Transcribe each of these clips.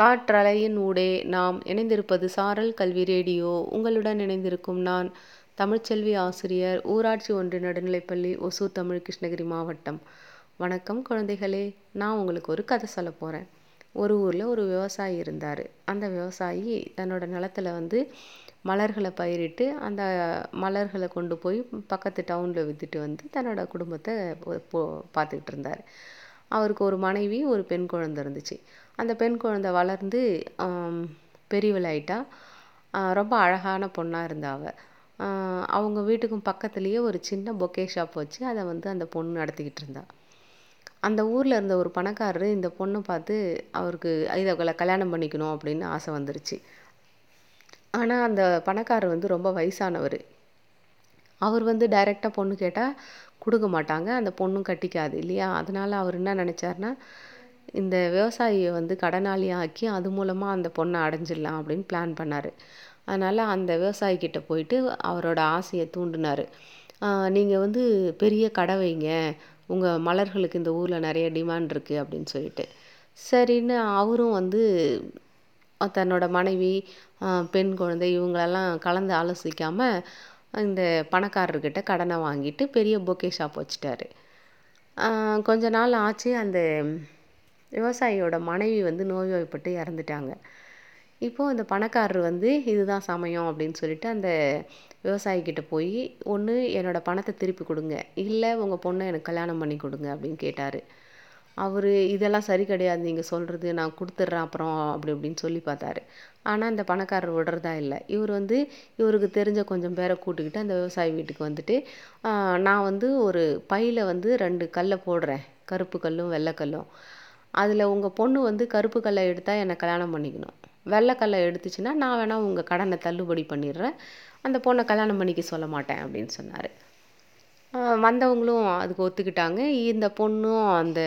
காற்றலையின் ஊடே நாம் இணைந்திருப்பது சாரல் கல்வி ரேடியோ. உங்களுடன் இணைந்திருக்கும் நான் தமிழ்ச்செல்வி ஆசிரியர் ஊராட்சி ஒன்று நடுநிலைப்பள்ளி ஒசூர் தமிழ் கிருஷ்ணகிரி மாவட்டம். வணக்கம் குழந்தைகளே நான் உங்களுக்கு ஒரு கதை சொல்ல போகிறேன் ஒரு ஊரில் ஒரு விவசாயி இருந்தார். அந்த விவசாயி தன்னோட நிலத்துல வந்து மலர்களை பயிரிட்டு அந்த மலர்களை கொண்டு போய் பக்கத்து டவுனில் விற்றுட்டு வந்து தன்னோட குடும்பத்தை பார்த்துக்கிட்டு இருந்தார். அவருக்கு ஒரு மனைவி ஒரு பெண் குழந்தை இருந்துச்சு. அந்த பெண் குழந்தை வளர்ந்து பெரியவளாயிட்டா. ரொம்ப அழகான பொண்ணாக இருந்தா அவள் அவங்க வீட்டுக்கும் பக்கத்துலேயே ஒரு சின்ன பொக்கே ஷாப் வச்சு அதை வந்து அந்த பொண்ணு நடத்திக்கிட்டு இருந்தா. அந்த ஊரில் இருந்த ஒரு பணக்காரர் இந்த பொண்ணை பார்த்து அவருக்கு இதை கல்யாணம் பண்ணிக்கணும் அப்படின்னு ஆசை வந்துருச்சு. ஆனால் அந்த பணக்காரர் வந்து ரொம்ப வயசானவர். அவர் வந்து டைரெக்டாக பொண்ணு கேட்டால் கொடுக்க மாட்டாங்க. அந்த பொண்ணும் கட்டிக்காது இல்லையா? அதனால் அவர் என்ன நினச்சாருன்னா இந்த விவசாயியை வந்து கடனாளியாக்கி அது மூலமாக அந்த பொண்ணை அடைஞ்சிடலாம் அப்படின்னு பிளான் பண்ணார். அதனால் அந்த விவசாயிக்கிட்ட போயிட்டு அவரோட ஆசையை தூண்டினார். நீங்கள் வந்து பெரிய கடை வைங்க. உங்கள் மலர்களுக்கு இந்த ஊரில் நிறைய டிமாண்ட் இருக்குது அப்படின்னு சொல்லிட்டு. சரின்னு அவரும் வந்து தன்னோட மனைவி பெண் குழந்தை இவங்களெல்லாம் கலந்து ஆலோசிக்காமல் இந்த பணக்காரர்கிட்ட கடனை வாங்கிட்டு பெரிய பொக்கே ஷாப் வச்சுட்டாரு. கொஞ்ச நாள் ஆச்சு அந்த விவசாயியோட மனைவி வந்து நோய்வாய்ப்பட்டு இறந்துட்டாங்க. இப்போது அந்த பணக்காரர் வந்து இதுதான் சமயம் அப்படின்னு சொல்லிட்டு அந்த விவசாயிக்கிட்ட போய் ஒன்று என்னோடய பணத்தை திருப்பி கொடுங்க. இல்லை உங்கள் பொண்ணை எனக்கு கல்யாணம் பண்ணி கொடுங்க அப்படின்னு கேட்டார். அவர் இதெல்லாம் சரி கிடையாது நீங்கள் சொல்கிறது நான் கொடுத்துட்றேன் அப்புறம் அப்படி இப்படின்னு சொல்லி பார்த்தாரு. ஆனால் அந்த பணக்காரர் விடுறதா இல்லை. இவர் வந்து இவருக்கு தெரிஞ்ச கொஞ்சம் பேரை கூட்டிக்கிட்டு அந்த விவசாயி வீட்டுக்கு வந்துட்டு நான் வந்து ஒரு பையில் வந்து ரெண்டு கல்லை போடுறேன். கருப்பு கல்லும் வெள்ளைக்கல்லும் அதில் உங்கள் பொண்ணு வந்து கருப்பு கல்லை எடுத்தால் என்னை கல்யாணம் பண்ணிக்கணும். வெள்ளைக்கல்லை எடுத்துச்சுன்னா நான் வேணால் உங்கள் கடனை தள்ளுபடி பண்ணிடுறேன். அந்த பொண்ணை கல்யாணம் பண்ணிக்க சொல்ல மாட்டேன் அப்படின்னு சொன்னார். வந்தவங்களும் அதுக்கு ஒத்துக்கிட்டாங்க. இந்த பொண்ணும் அந்த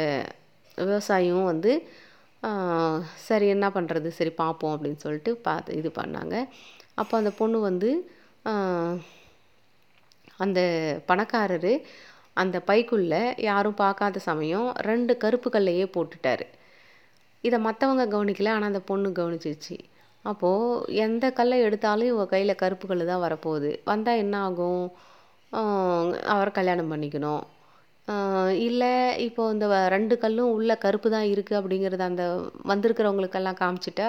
விவசாயியும் வந்து சரி என்ன பண்ணுறது சரி பார்ப்போம் அப்படின்னு சொல்லிட்டு பார்த்து இது பண்ணாங்க. அப்போ அந்த பொண்ணு வந்து அந்த பணக்காரர் அந்த பைக்குள்ளே யாரும் பார்க்காத சமயம் ரெண்டு கருப்பு கல்லையே போட்டுட்டார். இதை மற்றவங்க கவனிக்கல ஆனால் அந்த பொண்ணு கவனிச்சிச்சு அப்போது எந்த கல்லை எடுத்தாலும் இவங்க கையில் கருப்பு கல் தான் வரப்போகுது. வந்தால் என்ன ஆகும்? அவரை கல்யாணம் பண்ணிக்கணும். இல்லை இப்போ இந்த ரெண்டு கல்லும் உள்ள கருப்பு தான் இருக்குது அப்படிங்கிறத அந்த வந்திருக்கிறவங்களுக்கெல்லாம் காமிச்சிட்டா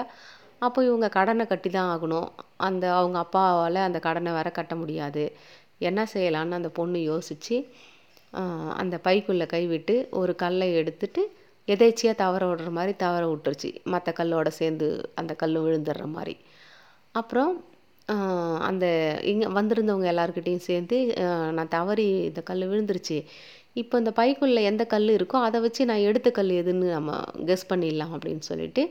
அப்போ இவங்க கடனை கட்டி தான் ஆகணும். அந்த அவங்க அப்பாவால் அந்த கடனை வேற கட்ட முடியாது. என்ன செய்யலான்னு அந்த பொண்ணு யோசித்து அந்த பைக்குள்ளே கைவிட்டு ஒரு கல்லை எடுத்துட்டு எதேச்சியாக தவற விடுற மாதிரி தவற விட்டுருச்சு. மற்ற கல்லோட சேர்ந்து அந்த கல் விழுந்துடுற மாதிரி. அப்புறம் அந்த இங்கே வந்திருந்தவங்க எல்லாருக்கிட்டேயும் சேர்ந்து நான் தவறி இந்த கல் விழுந்துருச்சு. இப்போ இந்த பைக்குள்ளே எந்த கல் இருக்கோ அதை வச்சு நான் எடுத்த கல் எதுன்னு நம்ம கெஸ் பண்ணிடலாம் அப்படின்னு சொல்லிட்டு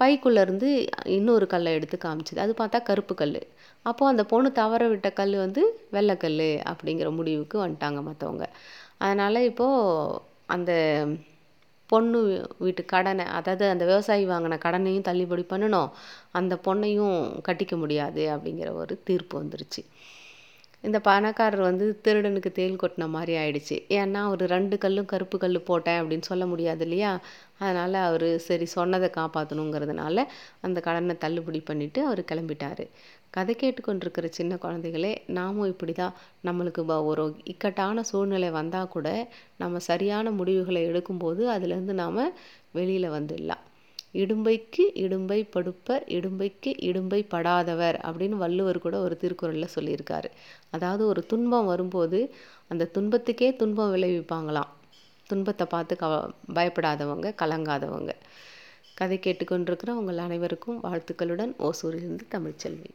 பைக்குள்ளேருந்து இன்னொரு கல்லை எடுத்து காமிச்சிது. அது பார்த்தா கருப்பு கல் அப்போது அந்த பொண்ணு தவற விட்ட கல் வந்து வெள்ளைக்கல் அப்படிங்கிற முடிவுக்கு வந்துட்டாங்க மற்றவங்க அதனால் இப்போது அந்த பொண்ணு வீட்டு கடனை அதாவது அந்த விவசாயி வாங்கின கடனையும் தள்ளுபடி பண்ணணும். அந்த பொண்ணையும் கட்டிக்க முடியாது அப்படிங்கிற ஒரு தீர்ப்பு வந்துருச்சு. இந்த பணக்காரர் வந்து திருடனுக்கு தேல் கொட்டின மாதிரி ஆயிடுச்சு. ஏன்னா அவர் ரெண்டு கல்லும் கருப்பு கல் போட்டேன் அப்படின்னு சொல்ல முடியாது இல்லையா? அதனால் அவர் சரி சொன்னதை காப்பாற்றணுங்கிறதுனால அந்த கடனை தள்ளுபடி பண்ணிவிட்டு அவர் கிளம்பிட்டார். கதை கேட்டுக்கொண்டிருக்கிற சின்ன குழந்தைகளே நாமும் இப்படி தான் நம்மளுக்கு ஒரு இக்கட்டான சூழ்நிலை வந்தால் கூட நம்ம சரியான முடிவுகளை எடுக்கும்போது அதுலேருந்து நாம் வெளியில் வந்துடலாம். இடும்பைக்கு இடும்பை படுப்பர் இடும்பைக்கு இடும்பை படாதவர் அப்படின்னு வள்ளுவர் கூட ஒரு திருக்குறளில் சொல்லியிருக்காரு. அதாவது ஒரு துன்பம் வரும்போது அந்த துன்பத்துக்கே துன்பம் விளைவிப்பாங்களாம். துன்பத்தை பார்த்து க பயப்படாதவங்க கலங்காதவங்க. கதை கேட்டுக்கொண்டிருக்கிற உங்கள் அனைவருக்கும் வாழ்த்துக்களுடன் ஓசூரிலிருந்து தமிழ்ச்செல்வி.